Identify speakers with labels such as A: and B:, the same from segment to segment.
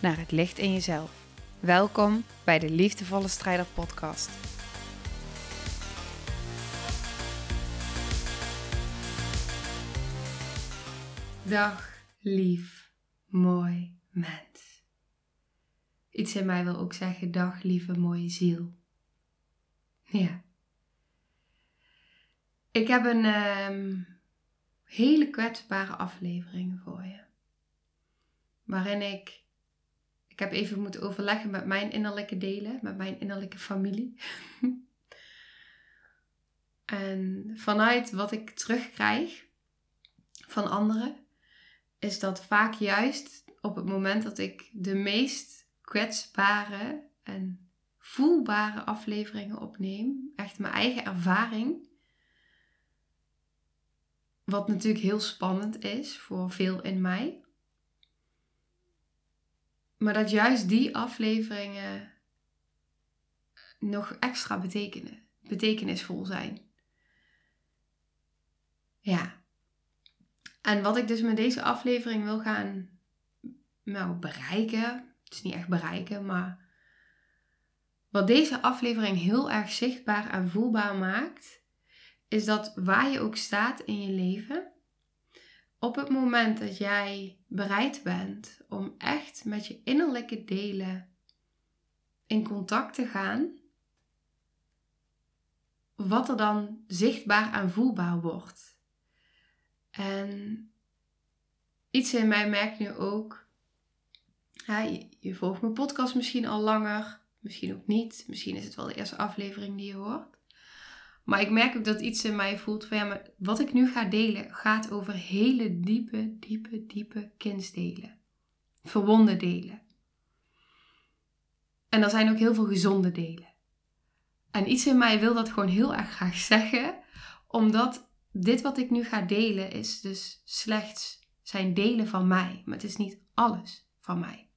A: naar het licht in jezelf. Welkom bij de Liefdevolle Strijder Podcast. Dag, lief, mooi mens. Iets in mij wil ook zeggen: dag, lieve, mooie ziel. Ja. Ik heb een ehm, hele kwetsbare aflevering voor je. Waarin ik, ik heb even moeten overleggen met mijn innerlijke delen, met mijn innerlijke familie. en vanuit wat ik terugkrijg van anderen, is dat vaak juist op het moment dat ik de meest kwetsbare en voelbare afleveringen opneem, echt mijn eigen ervaring, wat natuurlijk heel spannend is voor veel in mij. Maar dat juist die afleveringen nog extra betekenen, betekenisvol zijn. Ja. En wat ik dus met deze aflevering wil gaan nou, bereiken, het is niet echt bereiken, maar wat deze aflevering heel erg zichtbaar en voelbaar maakt, is dat waar je ook staat in je leven, op het moment dat jij bereid bent om echt met je innerlijke delen in contact te gaan, wat er dan zichtbaar en voelbaar wordt. En iets in mij merkt nu ook, je, je volgt mijn podcast misschien al langer, misschien ook niet, misschien is het wel de eerste aflevering die je hoort. Maar ik merk ook dat iets in mij voelt van ja, maar wat ik nu ga delen gaat over hele diepe, diepe, diepe kindsdelen. Verwonde delen. En er zijn ook heel veel gezonde delen. En iets in mij wil dat gewoon heel erg graag zeggen, omdat dit wat ik nu ga delen is dus slechts zijn delen van mij, maar het is niet alles van mij.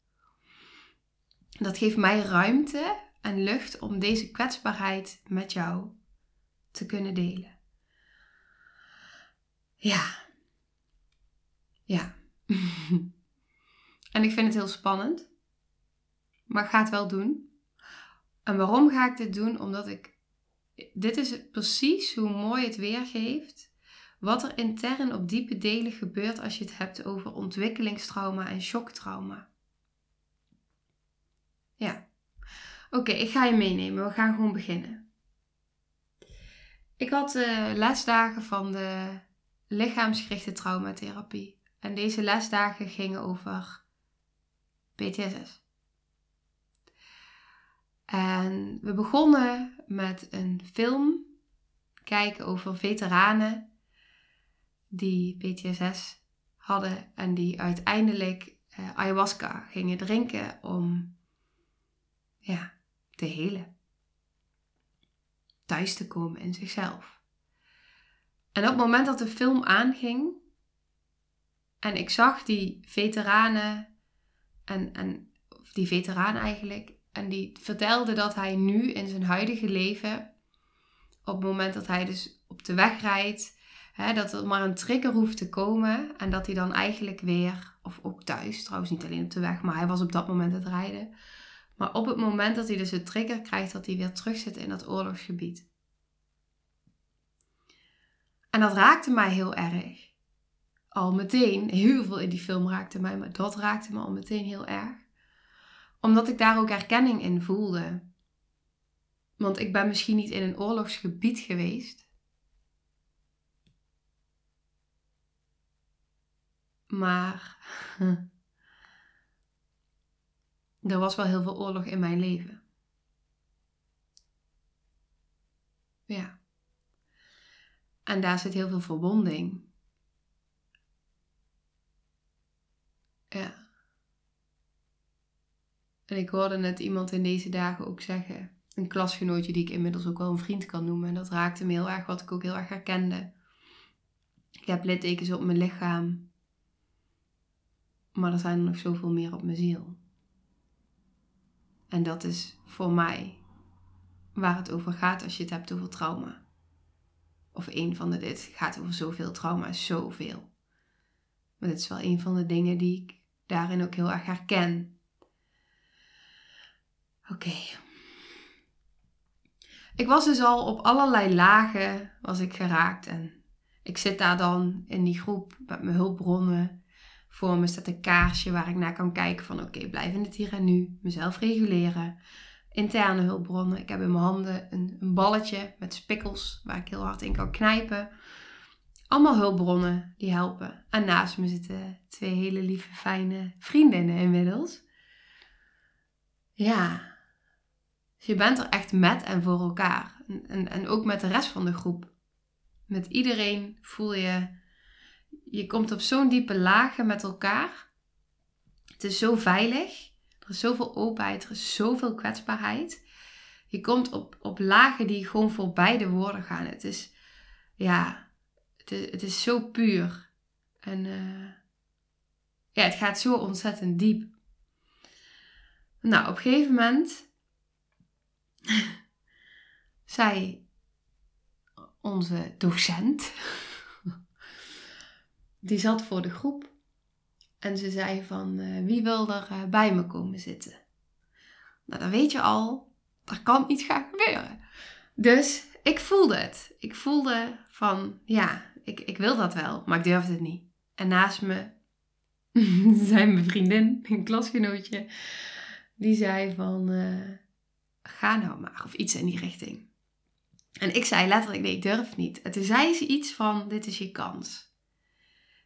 A: Dat geeft mij ruimte en lucht om deze kwetsbaarheid met jou te kunnen delen. Ja. Ja. en ik vind het heel spannend. Maar ik ga het wel doen. En waarom ga ik dit doen? Omdat ik. Dit is precies hoe mooi het weergeeft. Wat er intern op diepe delen gebeurt als je het hebt over ontwikkelingstrauma en shocktrauma. Ja. Oké, ik ga je meenemen. We gaan gewoon beginnen. Ik had uh, lesdagen van de lichaamsgerichte traumatherapie. En deze lesdagen gingen over PTSS. En we begonnen met een film kijken over veteranen die PTSS hadden en die uiteindelijk uh, ayahuasca gingen drinken om ja, te helen thuis te komen in zichzelf. En op het moment dat de film aanging en ik zag die veteranen en, en of die veteraan eigenlijk, en die vertelde dat hij nu in zijn huidige leven, op het moment dat hij dus op de weg rijdt, hè, dat er maar een trigger hoeft te komen en dat hij dan eigenlijk weer, of ook thuis, trouwens niet alleen op de weg, maar hij was op dat moment het rijden, maar op het moment dat hij dus een trigger krijgt, dat hij weer terug zit in dat oorlogsgebied. En dat raakte mij heel erg. Al meteen, heel veel in die film raakte mij, maar dat raakte me al meteen heel erg. Omdat ik daar ook erkenning in voelde. Want ik ben misschien niet in een oorlogsgebied geweest. Maar er was wel heel veel oorlog in mijn leven. Ja. En daar zit heel veel verwonding. Ja. En ik hoorde net iemand in deze dagen ook zeggen, een klasgenootje die ik inmiddels ook wel een vriend kan noemen. En dat raakte me heel erg, wat ik ook heel erg herkende. Ik heb littekens op mijn lichaam, maar er zijn er nog zoveel meer op mijn ziel. En dat is voor mij waar het over gaat als je het hebt over trauma. Of een van de, dit gaat over zoveel trauma, zoveel. Maar dit is wel een van de dingen die ik daarin ook heel erg herken. Oké. Ik was dus al op allerlei lagen was ik geraakt en ik zit daar dan in die groep met mijn hulpbronnen. Voor me staat een kaarsje waar ik naar kan kijken van oké, blijf in het hier en nu, mezelf reguleren. Interne hulpbronnen. Ik heb in mijn handen een, een balletje met spikkels waar ik heel hard in kan knijpen. Allemaal hulpbronnen die helpen. En naast me zitten twee hele lieve, fijne vriendinnen inmiddels. Ja, dus je bent er echt met en voor elkaar. En, en, en ook met de rest van de groep. Met iedereen voel je, je komt op zo'n diepe lagen met elkaar. Het is zo veilig. Er is zoveel openheid, er is zoveel kwetsbaarheid. Je komt op, op lagen die gewoon voor beide woorden gaan. Het is, ja, het is, het is zo puur. En uh, ja, het gaat zo ontzettend diep. Nou, op een gegeven moment zei onze docent, die zat voor de groep en ze zei van uh, wie wil er uh, bij me komen zitten? Nou, dan weet je al, er kan iets gaan gebeuren. Dus ik voelde het. Ik voelde van ja, ik, ik wil dat wel, maar ik durfde het niet. En naast me zei mijn vriendin, een klasgenootje, die zei van uh, ga nou maar, of iets in die richting. En ik zei letterlijk, nee, ik durf niet. En toen zei ze iets van, dit is je kans.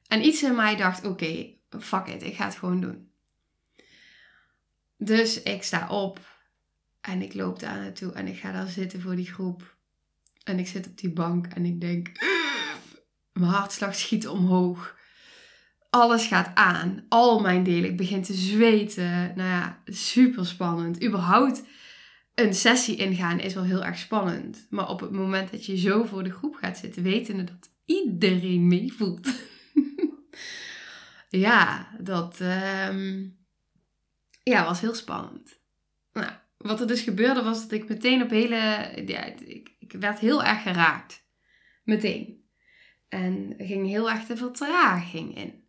A: En iets in mij dacht, oké, fuck it, ik ga het gewoon doen. Dus ik sta op en ik loop daar naartoe en ik ga daar zitten voor die groep. En ik zit op die bank en ik denk, mijn hartslag schiet omhoog. Alles gaat aan. Al mijn delen. Ik begin te zweten. Nou ja, super spannend. Überhaupt een sessie ingaan is wel heel erg spannend. Maar op het moment dat je zo voor de groep gaat zitten, wetende dat iedereen meevoelt. ja, dat um, ja, was heel spannend. Nou, wat er dus gebeurde was dat ik meteen op hele... Ja, ik, ik werd heel erg geraakt. Meteen. En ging heel erg de vertraging in.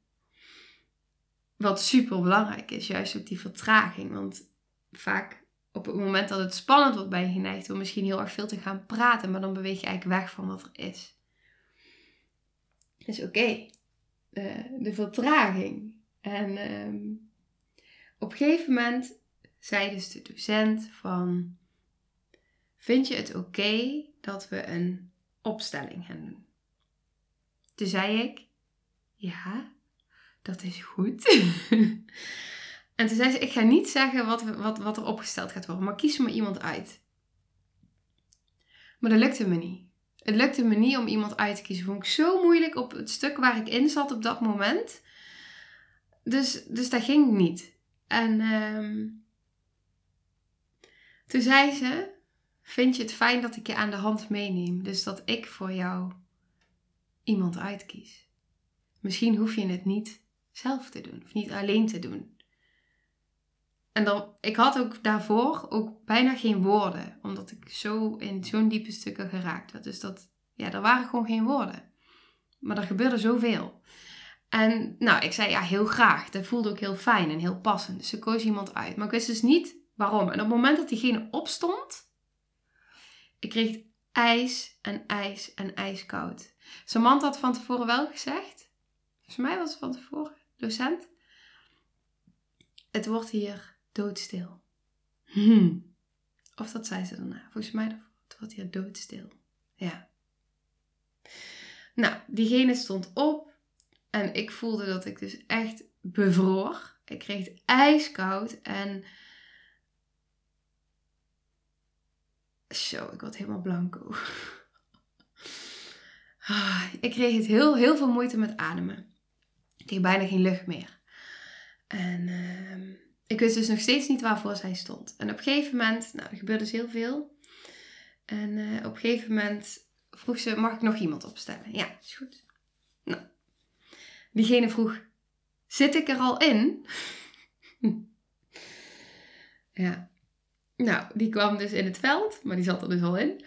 A: Wat super belangrijk is, juist ook die vertraging. Want vaak op het moment dat het spannend wordt bij je geneigd om misschien heel erg veel te gaan praten, maar dan beweeg je eigenlijk weg van wat er is. Dus oké, de vertraging. En um, op een gegeven moment zei dus de docent van, vind je het oké dat we een opstelling gaan doen? Toen zei ik, ja, dat is goed. En toen zei ze, ik ga niet zeggen wat, wat, wat er opgesteld gaat worden, maar kies maar iemand uit. Maar dat lukte me niet. Het lukte me niet om iemand uit te kiezen. Vond ik zo moeilijk op het stuk waar ik in zat op dat moment. Dus, dus dat ging niet. En um, toen zei ze, vind je het fijn dat ik je aan de hand meeneem? Dus dat ik voor jou iemand uitkies. Misschien hoef je het niet zelf te doen. Of niet alleen te doen. En dan, ik had ook daarvoor ook bijna geen woorden. Omdat ik zo in zo'n diepe stukken geraakt werd. Dus dat, ja, er waren gewoon geen woorden. Maar er gebeurde zoveel. En nou, ik zei ja, heel graag. Dat voelde ook heel fijn en heel passend. Dus ik koos iemand uit. Maar ik wist dus niet waarom. En op het moment dat diegene opstond, ik kreeg ijs en ijs en ijskoud. Samantha had van tevoren wel gezegd. Volgens mij was het van tevoren, docent. Het wordt hier doodstil. Hmm. Of dat zei ze daarna. Volgens mij wordt hier doodstil. Ja. Nou, diegene stond op en ik voelde dat ik dus echt bevroor. Ik kreeg het ijskoud en zo, ik word helemaal blanco. Ah, ik kreeg het heel, heel veel moeite met ademen. Ik kreeg bijna geen lucht meer. En uh, ik wist dus nog steeds niet waarvoor zij stond. En op een gegeven moment, nou, er gebeurde dus heel veel. En eh, op een gegeven moment vroeg ze, mag ik nog iemand opstellen? Ja, is goed. Nou, diegene vroeg, zit ik er al in? ja. Nou, die kwam dus in het veld, maar die zat er dus al in.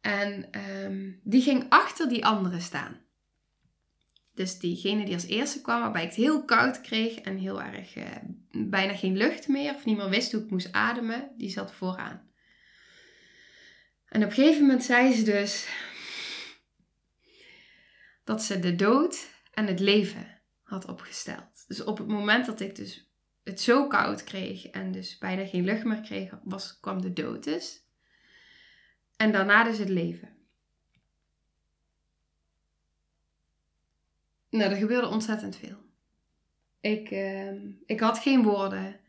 A: En ehm, die ging achter die andere staan. Dus diegene die als eerste kwam, waarbij ik het heel koud kreeg en heel erg uh, bijna geen lucht meer, of niet meer wist hoe ik moest ademen, die zat vooraan. En op een gegeven moment zei ze dus dat ze de dood en het leven had opgesteld. Dus op het moment dat ik dus het zo koud kreeg en dus bijna geen lucht meer kreeg, was, kwam de dood dus. En daarna dus het leven. Nou, er gebeurde ontzettend veel. Ik, uh, ik had geen woorden.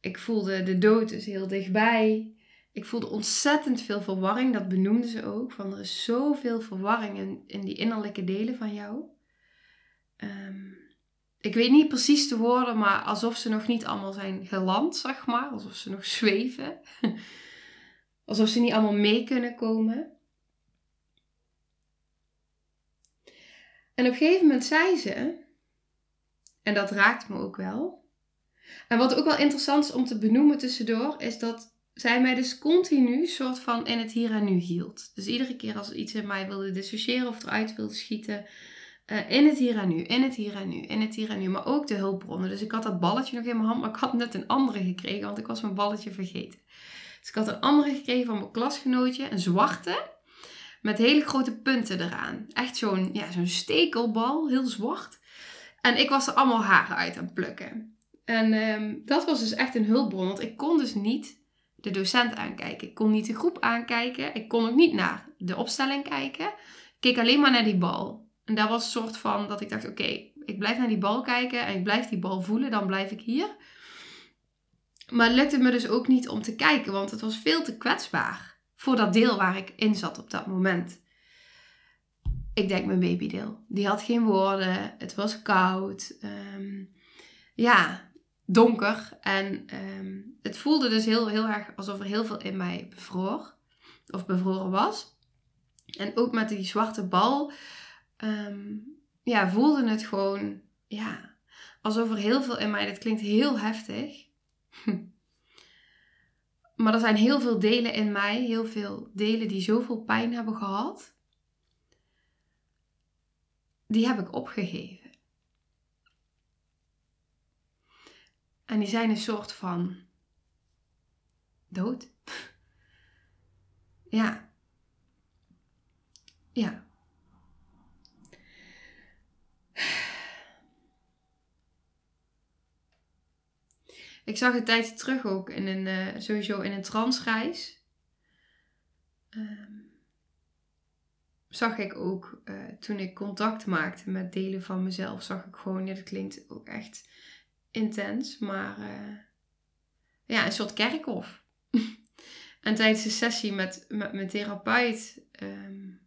A: Ik voelde de dood dus heel dichtbij. Ik voelde ontzettend veel verwarring. Dat benoemde ze ook. Van er is zoveel verwarring in, in die innerlijke delen van jou. Um, ik weet niet precies de woorden, maar alsof ze nog niet allemaal zijn geland, zeg maar. Alsof ze nog zweven. alsof ze niet allemaal mee kunnen komen. En op een gegeven moment zei ze, en dat raakt me ook wel. En wat ook wel interessant is om te benoemen tussendoor, is dat zij mij dus continu soort van in het hier en nu hield. Dus iedere keer als iets in mij wilde dissociëren of eruit wilde schieten, uh, in het hier en nu, in het hier en nu, in het hier en nu. Maar ook de hulpbronnen. Dus ik had dat balletje nog in mijn hand, maar ik had net een andere gekregen, want ik was mijn balletje vergeten. Dus ik had een andere gekregen van mijn klasgenootje, een zwarte. Met hele grote punten eraan. Echt zo'n ja, zo'n stekelbal, heel zwart. En ik was er allemaal haren uit aan het plukken. En um, dat was dus echt een hulpbron. Want ik kon dus niet de docent aankijken. Ik kon niet de groep aankijken. Ik kon ook niet naar de opstelling kijken. Ik keek alleen maar naar die bal. En daar was een soort van dat ik dacht: oké, ik blijf naar die bal kijken en ik blijf die bal voelen, dan blijf ik hier. Maar het lukte me dus ook niet om te kijken, want het was veel te kwetsbaar voor dat deel waar ik in zat op dat moment. Ik denk mijn babydeel. Die had geen woorden. Het was koud. Um, ja, donker. En um, het voelde dus heel, heel erg alsof er heel veel in mij bevroor. Of bevroren was. En ook met die zwarte bal. Um, ja, voelde het gewoon. Ja, alsof er heel veel in mij. Dat klinkt heel heftig. Maar er zijn heel veel delen in mij, heel veel delen die zoveel pijn hebben gehad. Die heb ik opgegeven. En die zijn een soort van dood. ja. Ja. Ik zag een tijdje terug ook in een, uh, sowieso in een transreis. Um, zag ik ook uh, toen ik contact maakte met delen van mezelf, zag ik gewoon, ja, dat klinkt ook echt intens, maar uh, ja, een soort kerkhof. en tijdens de sessie met, met mijn therapeut um,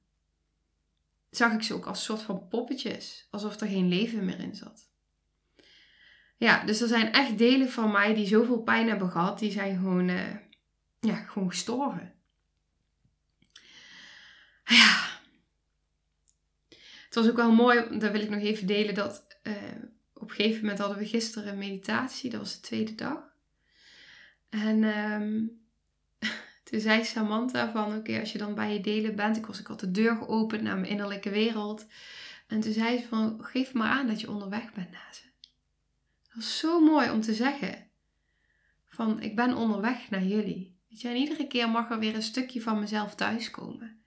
A: zag ik ze ook als soort van poppetjes, alsof er geen leven meer in zat. Ja, dus er zijn echt delen van mij die zoveel pijn hebben gehad, die zijn gewoon, uh, ja, gewoon gestorven. Ja. Het was ook wel mooi, daar wil ik nog even delen, dat uh, op een gegeven moment hadden we gisteren een meditatie, dat was de tweede dag. En um, toen zei Samantha van, oké, als je dan bij je delen bent, ik, was, ik had de deur geopend naar mijn innerlijke wereld. En toen zei ze van, geef maar aan dat je onderweg bent naar ze. Dat is zo mooi om te zeggen. Van ik ben onderweg naar jullie. Weet je, en iedere keer mag er weer een stukje van mezelf thuiskomen.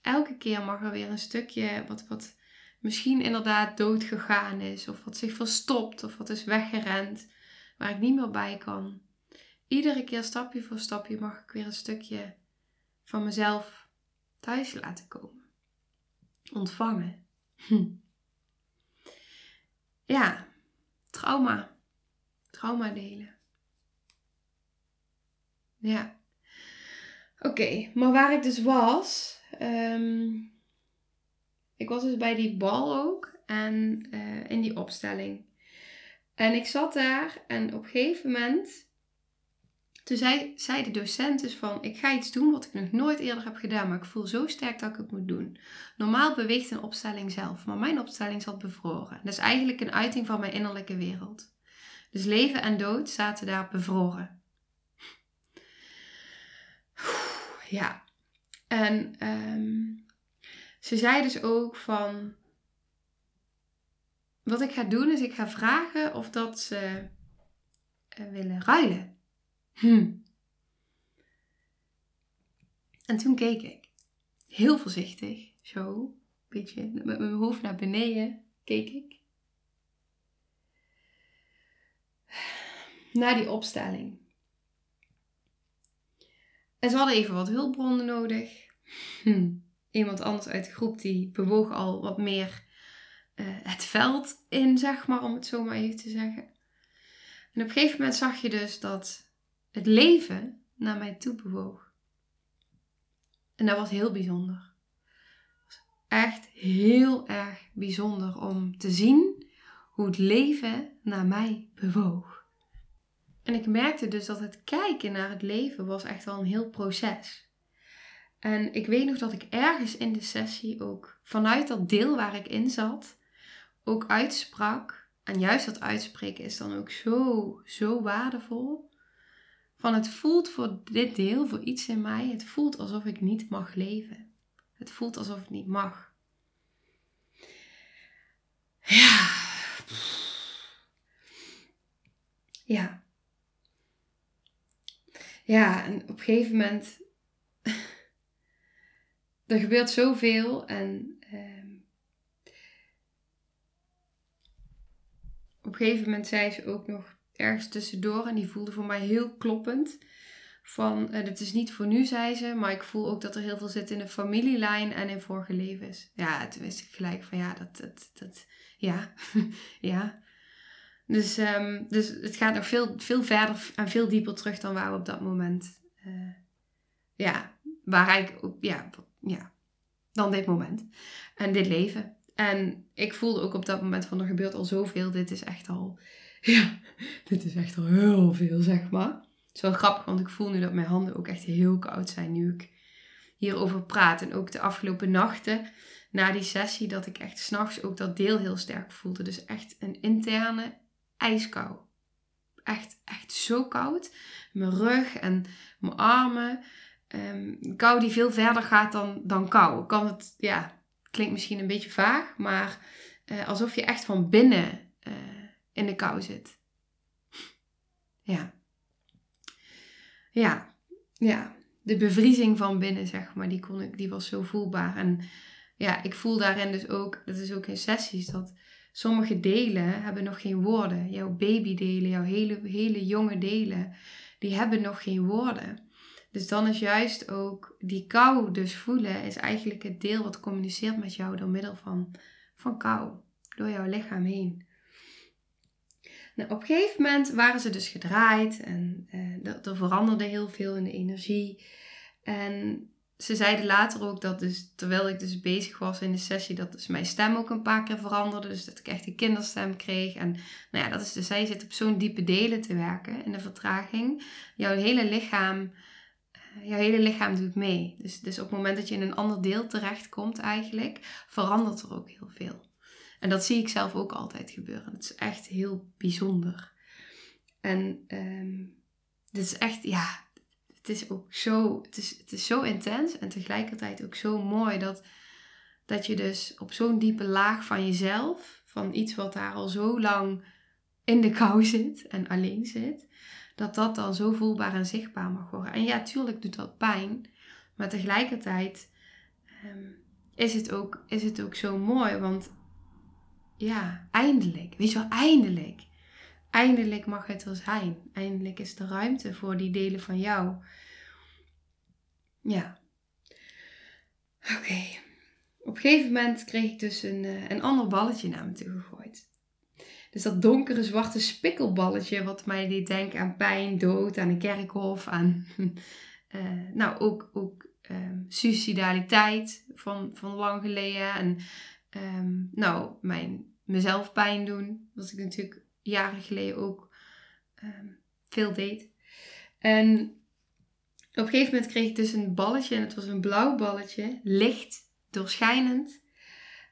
A: Elke keer mag er weer een stukje wat, wat misschien inderdaad dood gegaan is, of wat zich verstopt, of wat is weggerend, waar ik niet meer bij kan. Iedere keer stapje voor stapje mag ik weer een stukje van mezelf thuis laten komen. Ontvangen. Hm. Ja, Trauma. Trauma delen. Ja. Oké, maar waar ik dus was. Um, ik was dus bij die bal ook. En uh, in die opstelling. En ik zat daar en op een gegeven moment toen zei, zei de docent dus van, ik ga iets doen wat ik nog nooit eerder heb gedaan, maar ik voel zo sterk dat ik het moet doen. Normaal beweegt een opstelling zelf, maar mijn opstelling zat bevroren. Dat is eigenlijk een uiting van mijn innerlijke wereld. Dus leven en dood zaten daar bevroren. Ja, en um, ze zei dus ook van, wat ik ga doen is ik ga vragen of dat ze uh, willen ruilen. Hm. En toen keek ik. Heel voorzichtig. Zo. Een beetje met mijn hoofd naar beneden keek ik. Naar die opstelling. En ze hadden even wat hulpbronnen nodig. Hm. Iemand anders uit de groep die bewoog al wat meer uh, het veld in, zeg maar, om het zo maar even te zeggen. En op een gegeven moment zag je dus dat het leven naar mij toe bewoog. En dat was heel bijzonder. echt heel erg bijzonder om te zien hoe het leven naar mij bewoog. En ik merkte dus dat het kijken naar het leven was echt wel een heel proces. En ik weet nog dat ik ergens in de sessie ook vanuit dat deel waar ik in zat, ook uitsprak. En juist dat uitspreken is dan ook zo, zo waardevol. Van het voelt voor dit deel, voor iets in mij, het voelt alsof ik niet mag leven. Het voelt alsof het niet mag. Ja. Ja. Ja, en op een gegeven moment. er gebeurt zoveel en. Uh, op een gegeven moment zei ze ook nog ergens tussendoor. En die voelde voor mij heel kloppend. Van, uh, dit is niet voor nu, zei ze. Maar ik voel ook dat er heel veel zit in de familielijn en in vorige levens. Ja, toen wist ik gelijk van ja, dat, dat, dat ja, ja. Dus, um, dus het gaat nog veel, veel verder en veel dieper terug dan waar we op dat moment, uh, ja, waar ik ja, ja, dan dit moment. En dit leven. En ik voelde ook op dat moment van er gebeurt al zoveel. Dit is echt al ja, dit is echt al heel veel, zeg maar. Het is wel grappig, want ik voel nu dat mijn handen ook echt heel koud zijn nu ik hierover praat. En ook de afgelopen nachten na die sessie, dat ik echt s'nachts ook dat deel heel sterk voelde. Dus echt een interne ijskou. Echt, echt zo koud. Mijn rug en mijn armen. Um, kou die veel verder gaat dan, dan kou. Kan het, ja, klinkt misschien een beetje vaag, maar uh, alsof je echt van binnen uh, in de kou zit. Ja. Ja. Ja. De bevriezing van binnen, zeg maar, die, kon ik, die was zo voelbaar. En ja, ik voel daarin dus ook, dat is ook in sessies, dat sommige delen hebben nog geen woorden. Jouw babydelen, jouw hele, hele jonge delen, die hebben nog geen woorden. Dus dan is juist ook die kou dus voelen, is eigenlijk het deel wat communiceert met jou door middel van, van kou. Door jouw lichaam heen. Nou, op een gegeven moment waren ze dus gedraaid en uh, er, veranderde heel veel in de energie. En ze zeiden later ook dat dus, terwijl ik dus bezig was in de sessie, dat dus mijn stem ook een paar keer veranderde. Dus dat ik echt een kinderstem kreeg. En nou ja, dat is dus, zij zit op zo'n diepe delen te werken in de vertraging. Jouw hele lichaam, uh, jouw hele lichaam doet mee. Dus, dus op het moment dat je in een ander deel terechtkomt eigenlijk, verandert er ook heel veel. En dat zie ik zelf ook altijd gebeuren. Het is echt heel bijzonder. En um, dit is echt, ja, het is ook zo, het is, het is zo intens en tegelijkertijd ook zo mooi dat, dat je dus op zo'n diepe laag van jezelf, van iets wat daar al zo lang in de kou zit en alleen zit, dat dat dan zo voelbaar en zichtbaar mag worden. En ja, tuurlijk doet dat pijn, maar tegelijkertijd um, is, het ook, is het ook zo mooi, want ja, eindelijk. Weet je wel, eindelijk. Eindelijk mag het er zijn. Eindelijk is er ruimte voor die delen van jou. Ja. Oké. Op een gegeven moment kreeg ik dus een, eh, een ander balletje naar me toe gegooid. Dus dat donkere zwarte spikkelballetje, wat mij deed denken aan pijn, dood, aan een kerkhof, aan uh, nou ook, ook um, suicidaliteit van, van lang geleden. En um, nou, mijn, mezelf pijn doen. Was ik natuurlijk jaren geleden ook ehm, veel deed. En op een gegeven moment kreeg ik dus een balletje en het was een blauw balletje, licht, doorschijnend.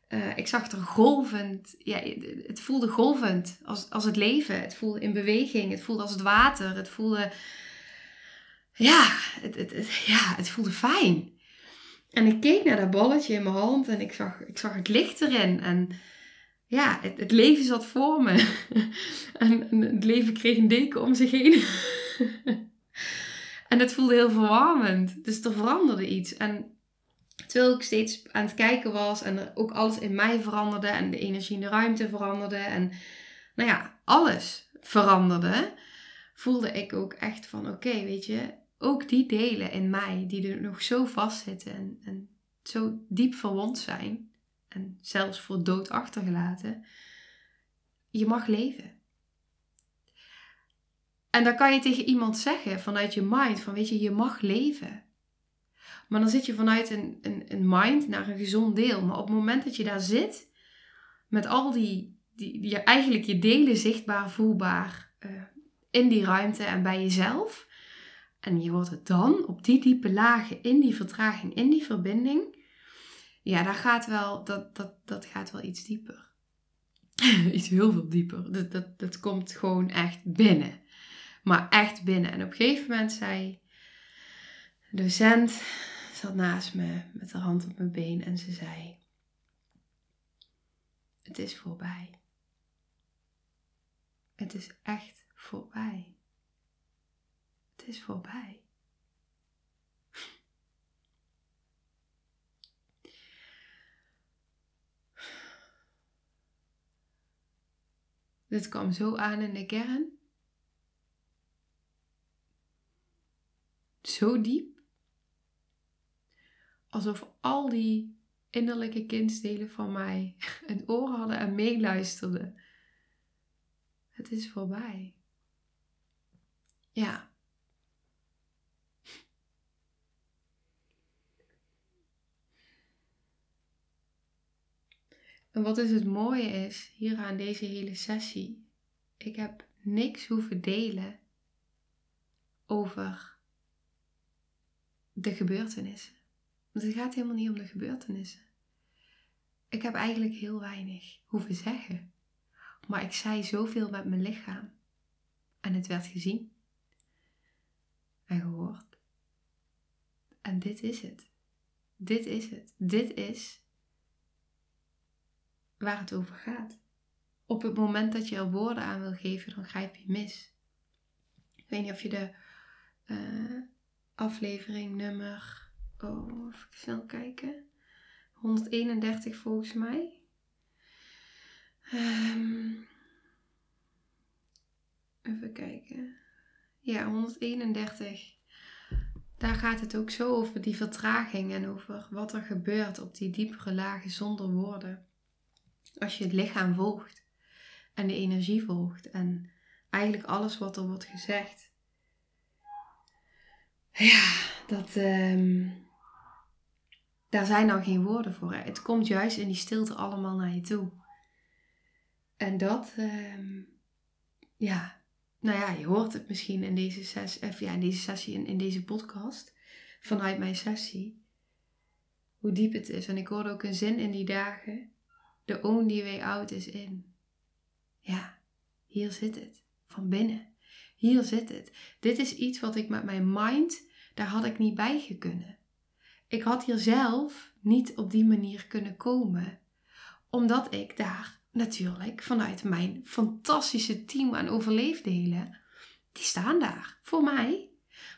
A: Uh, ik zag er golvend, ja, het voelde golvend als, als het leven. Het voelde in beweging, het voelde als het water, het voelde, ja, het, het, ja, het voelde fijn. En ik keek naar dat balletje in mijn hand en ik zag, ik zag het licht erin. En ja, het, leven zat voor me. en, het leven kreeg een deken om zich heen. en het voelde heel verwarmend. Dus er veranderde iets. En terwijl ik steeds aan het kijken was en ook alles in mij veranderde en de energie in de ruimte veranderde en nou ja, alles veranderde, voelde ik ook echt van oké, weet je, ook die delen in mij die er nog zo vastzitten en, en zo diep verwond zijn en zelfs voor dood achtergelaten, je mag leven. En dan kan je tegen iemand zeggen vanuit je mind van weet je, je mag leven. Maar dan zit je vanuit een, een, een mind naar een gezond deel. Maar op het moment dat je daar zit, met al die, die, die eigenlijk je delen zichtbaar, voelbaar uh, in die ruimte en bij jezelf. En je wordt het dan op die diepe lagen, in die vertraging, in die verbinding. Ja, dat gaat wel, dat, dat, dat gaat wel iets dieper. iets heel veel dieper. Dat, dat, dat komt gewoon echt binnen. Maar echt binnen. En op een gegeven moment zei de docent, zat naast me met haar hand op mijn been en ze zei: Het is voorbij. Het is echt voorbij. Is voorbij. Dit kwam zo aan in de kern. Zo diep alsof al die innerlijke kindsdelen van mij een oor hadden en meeluisterden. Het is voorbij. Ja. En wat is het mooie is, hier aan deze hele sessie, ik heb niks hoeven delen over de gebeurtenissen. Want het gaat helemaal niet om de gebeurtenissen. Ik heb eigenlijk heel weinig hoeven zeggen. Maar ik zei zoveel met mijn lichaam. En het werd gezien. En gehoord. En dit is het. Dit is het. Dit is waar het over gaat. Op het moment dat je er woorden aan wil geven, dan grijp je mis. Ik weet niet of je de uh, aflevering nummer Oh, even snel kijken. 131 volgens mij. Um, even kijken. Ja, 131. Daar gaat het ook zo over die vertraging en over wat er gebeurt op die diepere lagen zonder woorden. Als je het lichaam volgt en de energie volgt en eigenlijk alles wat er wordt gezegd. Ja, dat. Um, daar zijn dan geen woorden voor. Het komt juist in die stilte allemaal naar je toe. En dat, ehm, ja, nou ja, je hoort het misschien in deze, sessie, ja, in deze sessie, in, in deze podcast, vanuit mijn sessie, hoe diep het is. En ik hoorde ook een zin in die dagen, the only way out is in. Ja, hier zit het, van binnen. Hier zit het. Dit is iets wat ik met mijn mind, daar had ik niet bij gekunnen. Ik had hier zelf niet op die manier kunnen komen. Omdat ik daar natuurlijk vanuit mijn fantastische team aan overleefdelen, die staan daar voor mij.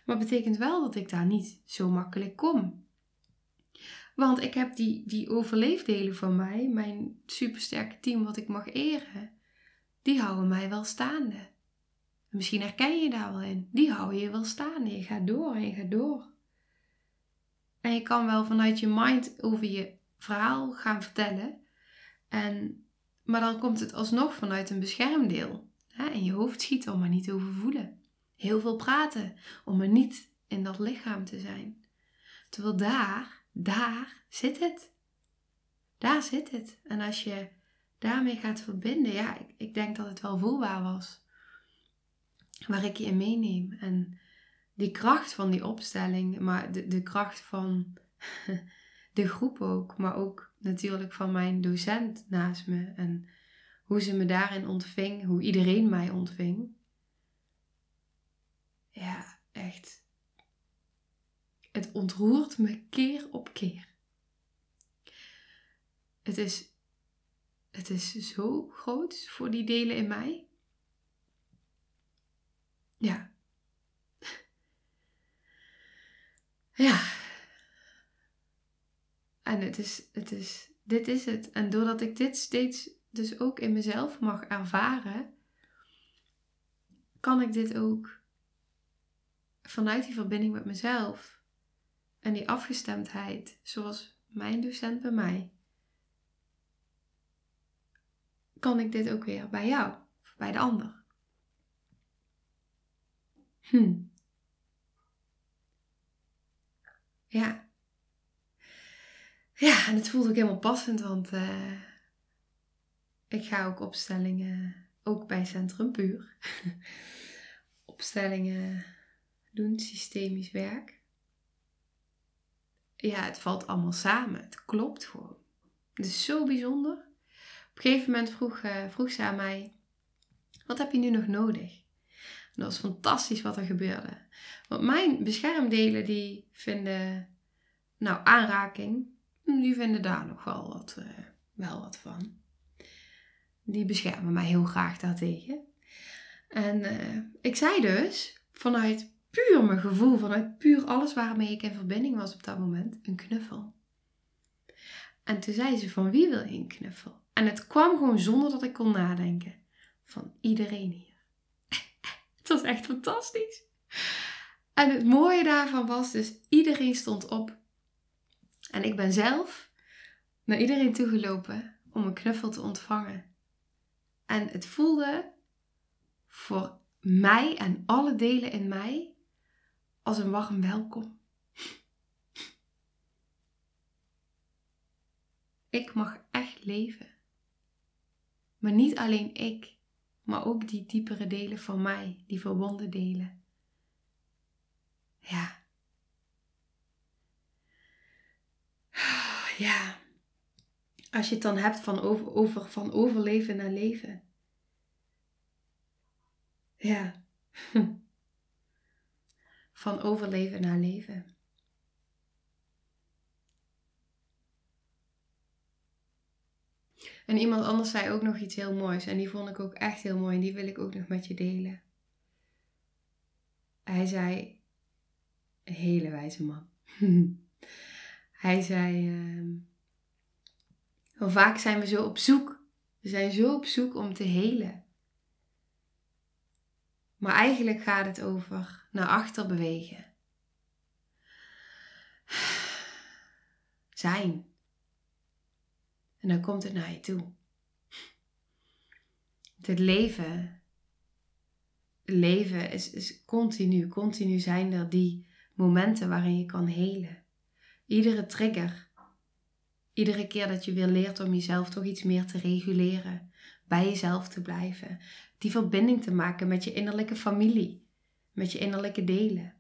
A: Maar betekent wel dat ik daar niet zo makkelijk kom. Want ik heb die, die overleefdelen van mij, mijn supersterke team wat ik mag eren, die houden mij wel staande. Misschien herken je daar wel in. Die houden je wel staande. Je gaat door en je gaat door. En je kan wel vanuit je mind over je verhaal gaan vertellen. En, maar dan komt het alsnog vanuit een beschermdeel. En je hoofd schiet om er niet over voelen. Heel veel praten om er niet in dat lichaam te zijn. Terwijl daar, daar zit het. Daar zit het. En als je daarmee gaat verbinden, ja, ik, ik denk dat het wel voelbaar was. Waar ik je in meeneem. En die kracht van die opstelling, maar de, de kracht van de groep ook, maar ook natuurlijk van mijn docent naast me en hoe ze me daarin ontving, hoe iedereen mij ontving. Ja, echt. Het ontroert me keer op keer. Het is, het is zo groot voor die delen in mij. Ja. Ja. En het is, het is, dit is het. En doordat ik dit steeds dus ook in mezelf mag ervaren, kan ik dit ook vanuit die verbinding met mezelf en die afgestemdheid, zoals mijn docent bij mij, kan ik dit ook weer bij jou of bij de ander. Hm. Ja. Ja, en het voelt ook helemaal passend, want uh, ik ga ook opstellingen, ook bij Centrum Puur, opstellingen doen, systemisch werk. Ja, het valt allemaal samen. Het klopt gewoon. Het is zo bijzonder. Op een gegeven moment vroeg, uh, vroeg ze aan mij: Wat heb je nu nog nodig? En dat was fantastisch wat er gebeurde. Want mijn beschermdelen die vinden, nou aanraking, die vinden daar nog wel wat, uh, wel wat van die beschermen mij heel graag daartegen. En uh, ik zei dus, vanuit puur mijn gevoel, vanuit puur alles waarmee ik in verbinding was op dat moment, een knuffel. En toen zei ze, van wie wil je een knuffel? En het kwam gewoon zonder dat ik kon nadenken. Van iedereen hier. het was echt fantastisch. En het mooie daarvan was dus, iedereen stond op. En ik ben zelf naar iedereen toegelopen om een knuffel te ontvangen. En het voelde voor mij en alle delen in mij als een warm welkom. Ik mag echt leven. Maar niet alleen ik, maar ook die diepere delen van mij, die verwonden delen. Ja. Ja als je het dan hebt van, over, over, van overleven naar leven. Ja. Van overleven naar leven. En iemand anders zei ook nog iets heel moois. En die vond ik ook echt heel mooi. En die wil ik ook nog met je delen. Hij zei, een hele wijze man. Hij zei, uh, vaak zijn we zo op zoek. We zijn zo op zoek om te helen. Maar eigenlijk gaat het over naar achter bewegen. Zijn. En dan komt het naar je toe. Het leven. Leven is, is continu. Continu zijn er die momenten waarin je kan helen. Iedere trigger Iedere keer dat je weer leert om jezelf toch iets meer te reguleren, bij jezelf te blijven, die verbinding te maken met je innerlijke familie, met je innerlijke delen.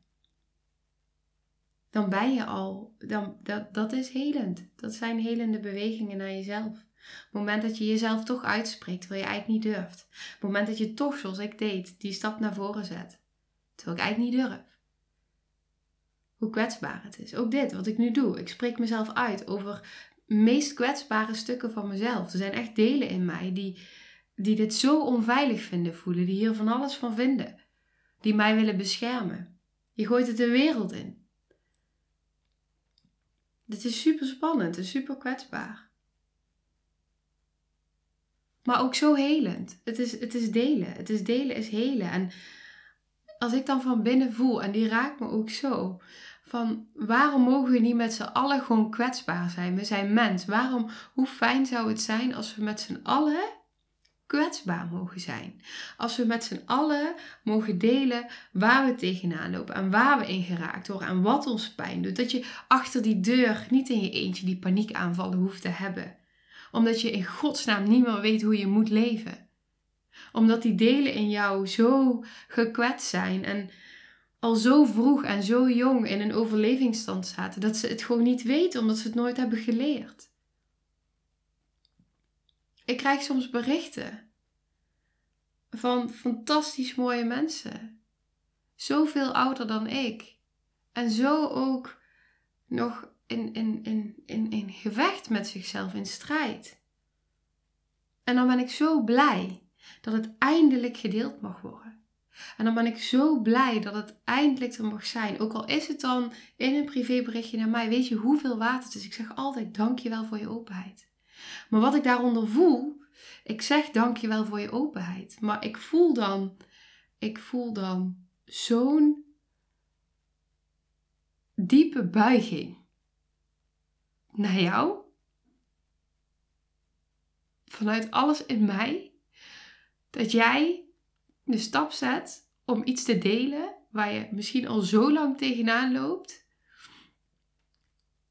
A: Dan ben je al, dan, dat, dat is helend. Dat zijn helende bewegingen naar jezelf. Het moment dat je jezelf toch uitspreekt terwijl je eigenlijk niet durft. Het moment dat je toch, zoals ik deed, die stap naar voren zet. Terwijl ik eigenlijk niet durf. Hoe kwetsbaar het is. Ook dit, wat ik nu doe. Ik spreek mezelf uit over meest kwetsbare stukken van mezelf. Er zijn echt delen in mij die, die dit zo onveilig vinden voelen, die hier van alles van vinden, die mij willen beschermen. Je gooit het de wereld in. Dit is super spannend en super kwetsbaar. Maar ook zo helend. Het is, het is delen. Het is delen is helen. En als ik dan van binnen voel, en die raakt me ook zo, van waarom mogen we niet met z'n allen gewoon kwetsbaar zijn? We zijn mens. Waarom, hoe fijn zou het zijn als we met z'n allen kwetsbaar mogen zijn? Als we met z'n allen mogen delen waar we tegenaan lopen en waar we in geraakt worden en wat ons pijn doet. Dat je achter die deur niet in je eentje die paniekaanvallen hoeft te hebben. Omdat je in godsnaam niet meer weet hoe je moet leven. Omdat die delen in jou zo gekwetst zijn en al zo vroeg en zo jong in een overlevingsstand zaten dat ze het gewoon niet weten omdat ze het nooit hebben geleerd. Ik krijg soms berichten van fantastisch mooie mensen. Zoveel ouder dan ik. En zo ook nog in, in, in, in, in gevecht met zichzelf, in strijd. En dan ben ik zo blij dat het eindelijk gedeeld mag worden. En dan ben ik zo blij dat het eindelijk er mag zijn. Ook al is het dan in een privéberichtje naar mij. Weet je hoeveel waard het is? Ik zeg altijd dankjewel voor je openheid. Maar wat ik daaronder voel, ik zeg dankjewel voor je openheid. Maar ik voel dan, ik voel dan zo'n diepe buiging naar jou. Vanuit alles in mij. Dat jij de stap zet om iets te delen waar je misschien al zo lang tegenaan loopt.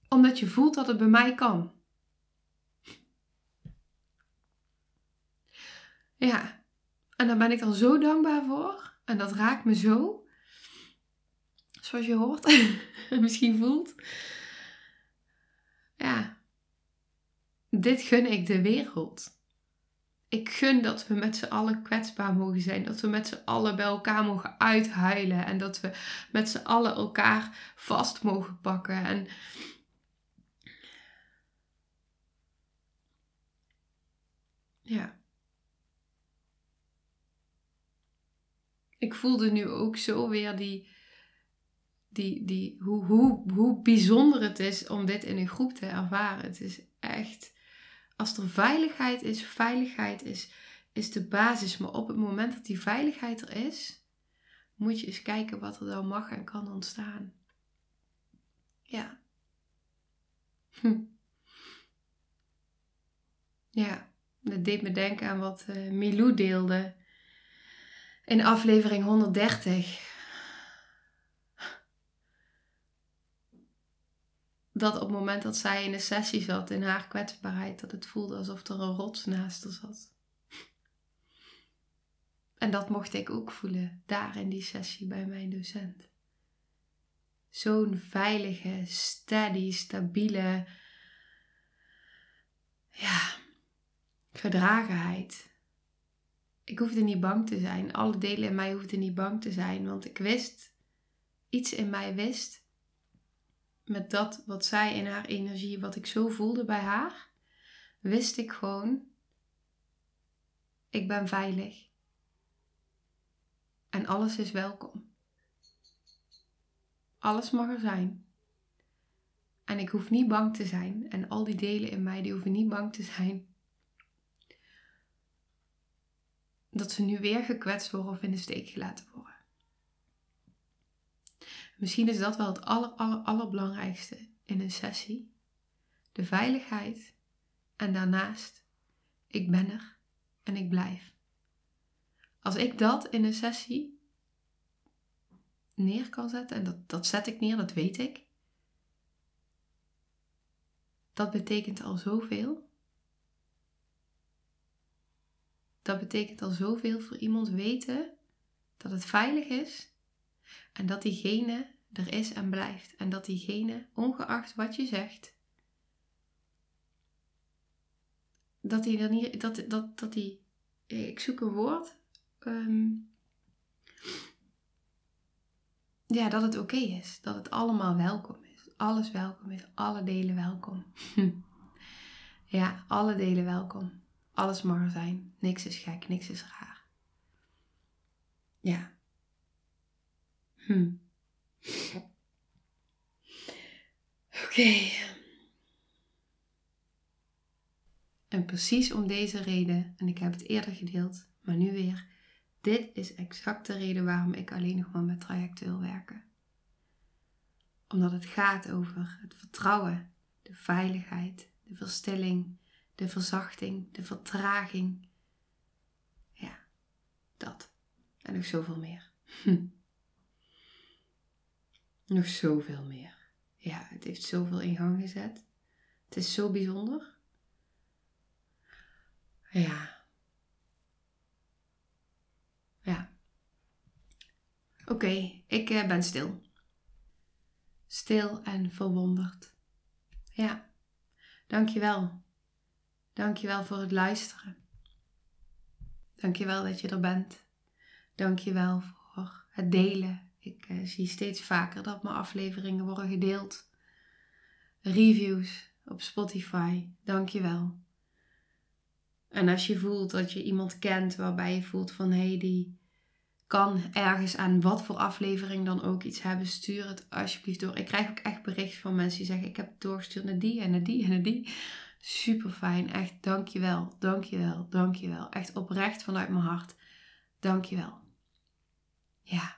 A: Omdat je voelt dat het bij mij kan. Ja, en daar ben ik dan zo dankbaar voor. En dat raakt me zo. Zoals je hoort en misschien voelt. Ja, dit gun ik de wereld. Ik gun dat we met z'n allen kwetsbaar mogen zijn. Dat we met z'n allen bij elkaar mogen uithuilen. En dat we met z'n allen elkaar vast mogen pakken. En ja. Ik voelde nu ook zo weer die, die, die, hoe, hoe, hoe bijzonder het is om dit in een groep te ervaren. Het is echt, als er veiligheid is, veiligheid is, is de basis. Maar op het moment dat die veiligheid er is, moet je eens kijken wat er dan mag en kan ontstaan. Ja. Hm. Ja, dat deed me denken aan wat uh, Milou deelde in aflevering 130. Dat op het moment dat zij in de sessie zat, in haar kwetsbaarheid, dat het voelde alsof er een rots naast haar zat. En dat mocht ik ook voelen, daar in die sessie bij mijn docent. Zo'n veilige, steady, stabiele, ja, gedragenheid ik hoefde niet bang te zijn. Alle delen in mij hoefden niet bang te zijn. Want ik wist, iets in mij wist, met dat wat zij in haar energie, wat ik zo voelde bij haar, wist ik gewoon, ik ben veilig. En alles is welkom. Alles mag er zijn. En ik hoef niet bang te zijn. En al die delen in mij, die hoeven niet bang te zijn dat ze nu weer gekwetst worden of in de steek gelaten worden. Misschien is dat wel het aller, aller, allerbelangrijkste in een sessie. De veiligheid en daarnaast, ik ben er en ik blijf. Als ik dat in een sessie neer kan zetten, en dat, dat zet ik neer, dat weet ik, dat betekent al zoveel. Dat betekent al zoveel voor iemand weten dat het veilig is en dat diegene er is en blijft. En dat diegene, ongeacht wat je zegt, dat hij er niet, dat, dat, dat die, ik zoek een woord, ehm, ja, dat het oké is. Dat het allemaal welkom is. Alles welkom is. Alle delen welkom. ja, alle delen welkom. Alles mag zijn. Niks is gek, niks is raar. Ja. Hm. Oké. En precies om deze reden, en ik heb het eerder gedeeld, maar nu weer, dit is exact de reden waarom ik alleen nog maar met trajecten wil werken. Omdat het gaat over het vertrouwen, de veiligheid, de verstilling, de verzachting, de vertraging. Ja, dat. En nog zoveel meer. Nog zoveel meer. Ja, het heeft zoveel in gang gezet. Het is zo bijzonder. Ja. Ja. Oké, ik uh, ben stil. Stil en verwonderd. Ja. Dankjewel. Dankjewel voor het luisteren. Dankjewel dat je er bent. Dankjewel voor het delen. Ik uh, zie steeds vaker dat mijn afleveringen worden gedeeld. Reviews op Spotify. Dankjewel. En als je voelt dat je iemand kent waarbij je voelt van hé, hey, die kan ergens aan wat voor aflevering dan ook iets hebben, stuur het alsjeblieft door. Ik krijg ook echt berichten van mensen die zeggen: Ik heb het doorgestuurd naar die en naar die en naar die. Super fijn. Echt dankjewel, dankjewel, dankjewel. Echt oprecht vanuit mijn hart. Dankjewel. Ja.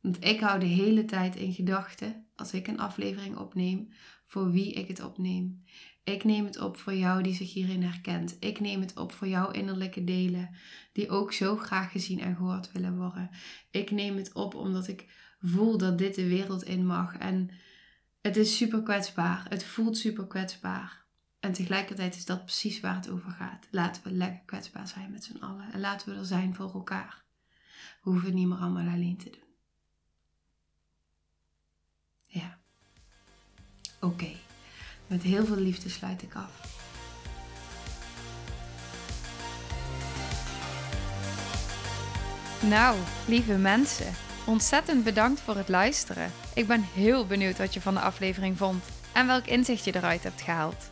A: Want ik hou de hele tijd in gedachten, als ik een aflevering opneem, voor wie ik het opneem. Ik neem het op voor jou die zich hierin herkent. Ik neem het op voor jouw innerlijke delen, die ook zo graag gezien en gehoord willen worden. Ik neem het op omdat ik voel dat dit de wereld in mag. En het is super kwetsbaar. Het voelt super kwetsbaar. En tegelijkertijd is dat precies waar het over gaat. Laten we lekker kwetsbaar zijn met z'n allen. En laten we er zijn voor elkaar. We hoeven het niet meer allemaal alleen te doen. Ja. Oké. Met heel veel liefde sluit ik af. Nou, lieve mensen, ontzettend bedankt voor het luisteren. Ik ben heel benieuwd wat je van de aflevering vond en welk inzicht je eruit hebt gehaald.